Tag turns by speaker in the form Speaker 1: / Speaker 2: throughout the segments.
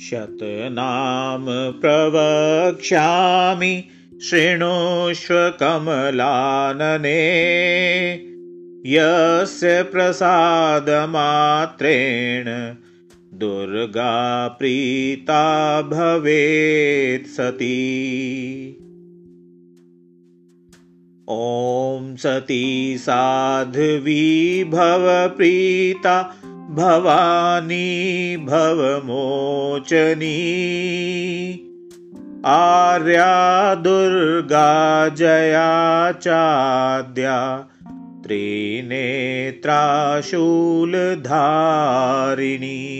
Speaker 1: शतनाम प्रवक्ष्यामि शृणुष्व कमलानने। यस्य प्रसादमात्रेण दुर्गा प्रीता भवेत् सती। ॐ सती साध्वी भवप्रीता भवानी भवमोचनी। आर्या दुर्गा जया चाद्या त्रिनेत्राशूलधारिणी।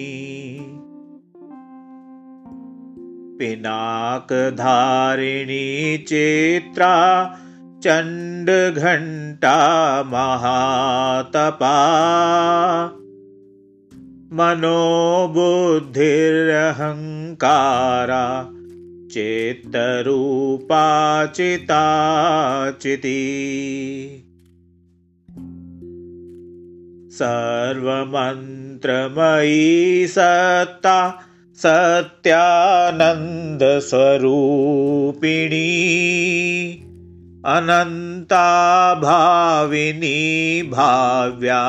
Speaker 1: पिनाकधारिणी चेत्रा चण्डघण्टा महातपा मनोबुद्धिरहङ्कारा चेत्तरूपाचिताचिति सर्वमन्त्रमयी सत्ता सत्यानन्दस्वरूपिणी अनन्ता भाविनी भाव्या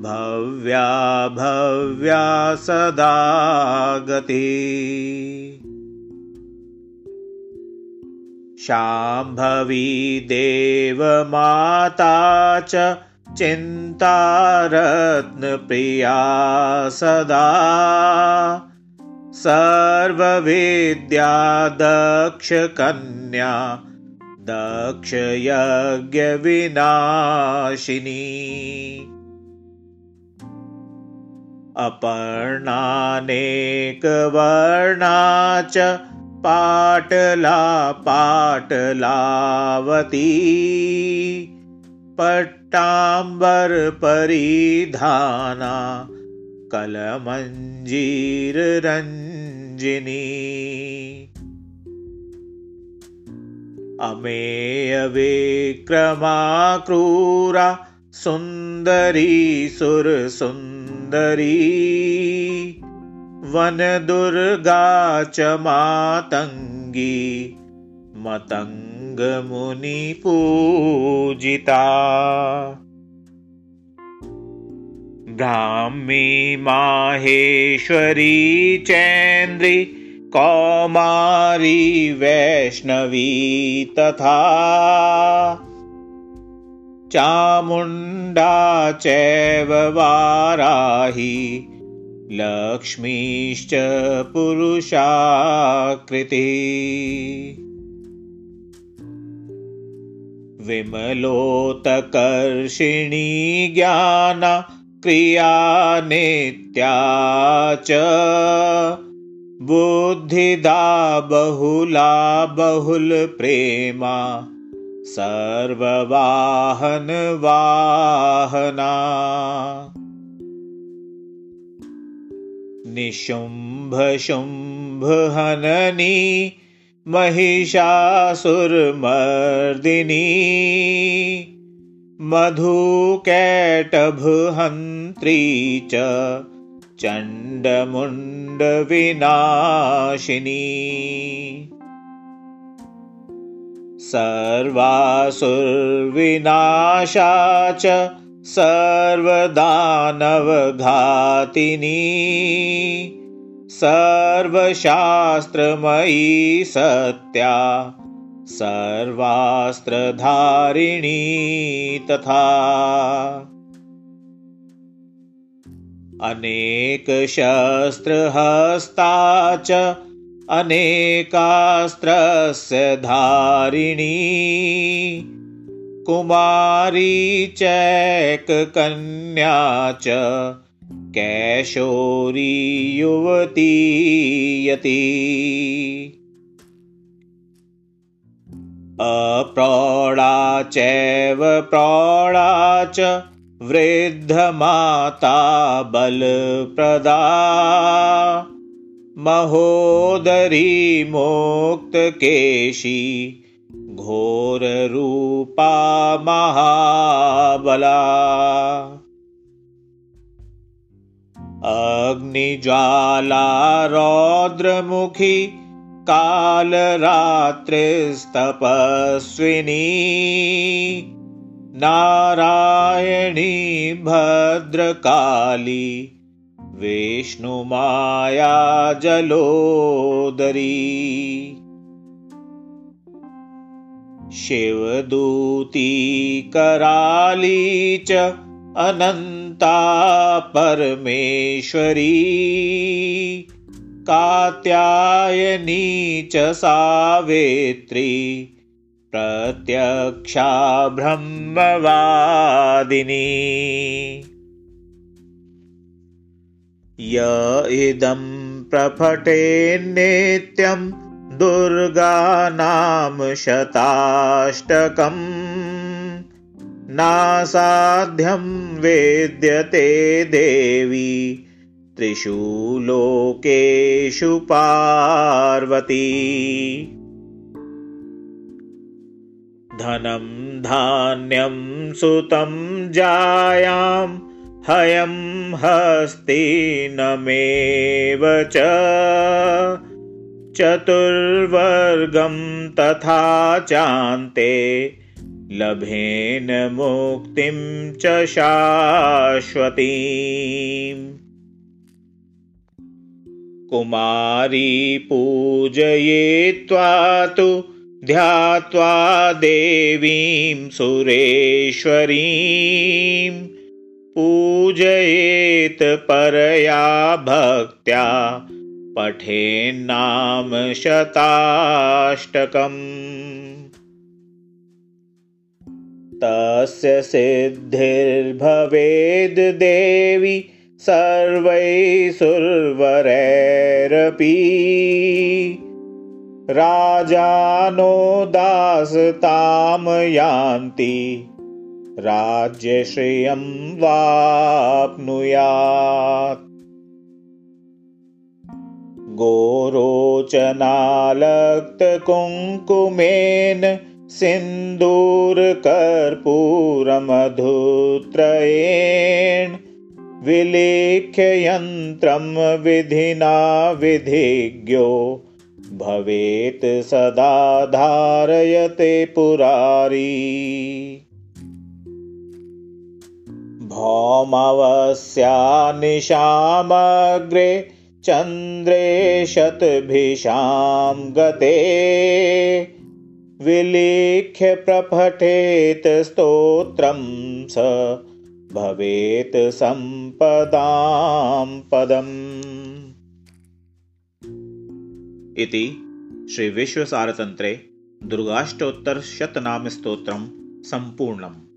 Speaker 1: भव्या भव्या सदा गति। शाम्भवी देवमाता च चिन्तारत्नप्रिया सदा। सर्वविद्या दक्षकन्या दक्षयज्ञविनाशिनी अपर्णानेकवर्णा च पाटला पाटलावती। पट्टाम्बरपरिधाना कलमञ्जीररञ्जिनी। अमेयविक्रमा क्रूरा सुन्दरी सुरसुन्दरी वनदुर्गा च मातङ्गी मतङ्गमुनिपूजिता ब्राह्मी माहेश्वरी चेन्द्रि कौमारी वैष्णवी तथा चामुण्डा चैव वाराही लक्ष्मीश्च पुरुषाकृति। विमलोतकर्षिणी ज्ञान क्रिया नित्या च। बुद्धिदा बहुला बहुलप्रेमा सर्ववाहनवाहना। निशुम्भशुम्भहननी महिषासुरमर्दिनी। मधुकैटभहन्त्री च चण्डमुण्डविनाशिनी सर्वासुर्विनाशा च सर्वदानवघातिनी। सर्वशास्त्रमयी सत्या सर्वास्त्रधारिणी तथा। अनेकशस्त्रहस्ता च अनेकास्त्रस्य धारिणी। कुमारी चैककन्या च कैशोरी युवती यती। अप्रौढा चैव प्रौढा च वृद्धमाता बलप्रदा महोदरी मोक्तकेशी घोररूपा महाबला। अग्निज्वाला रौद्रमुखी कालरात्रिस्तपस्विनी। नारायणी भद्रकाली विष्णुमाया जलोदरी शिवदूती कराली च अनन्ता परमेश्वरी। कात्यायनी च सावेत्री। प्रत्यक्षा ब्रह्मवादिनी य इदं प्रफटे नित्यं दुर्गानाम शताष्टकम्। नासाध्यं वेद्यते देवी त्रिषु लोकेषु पार्वती। धनं धान्यं सुतं जायां हयं हस्तिनमेव च। चतुर्वर्गं तथा चान्ते लभेन मुक्तिं च शाश्वतीम् कुमारी पूजयित्वा तु ध्यात्वा देवीं सुरेश्वरीं पूजयेत् परया भक्त्या पठेन्नाम शताष्टकम्। तस्य सिद्धिर्भवेद् देवी सर्वैसुर्वरैरपि राजानो दासतां यान्ति राज्यश्रियं वाप्नुयात्। गोरोचनालक्तकुङ्कुमेन सिन्दूरकर्पूरमधुत्रयेण विलेख्ययन्त्रं विधिना विधिज्ञो भवेत् सदा धारयते पुरारी भौमवस्या निशामग्रे चन्द्रे शतभिषां गते विलिख्य प्रपठेत् स्तोत्रं स भवेत् सम्पदां पदम्। इति श्रीविश्वसारतन्त्रे दुर्गाष्टोत्तरशतनामस्तोत्रं सम्पूर्णम्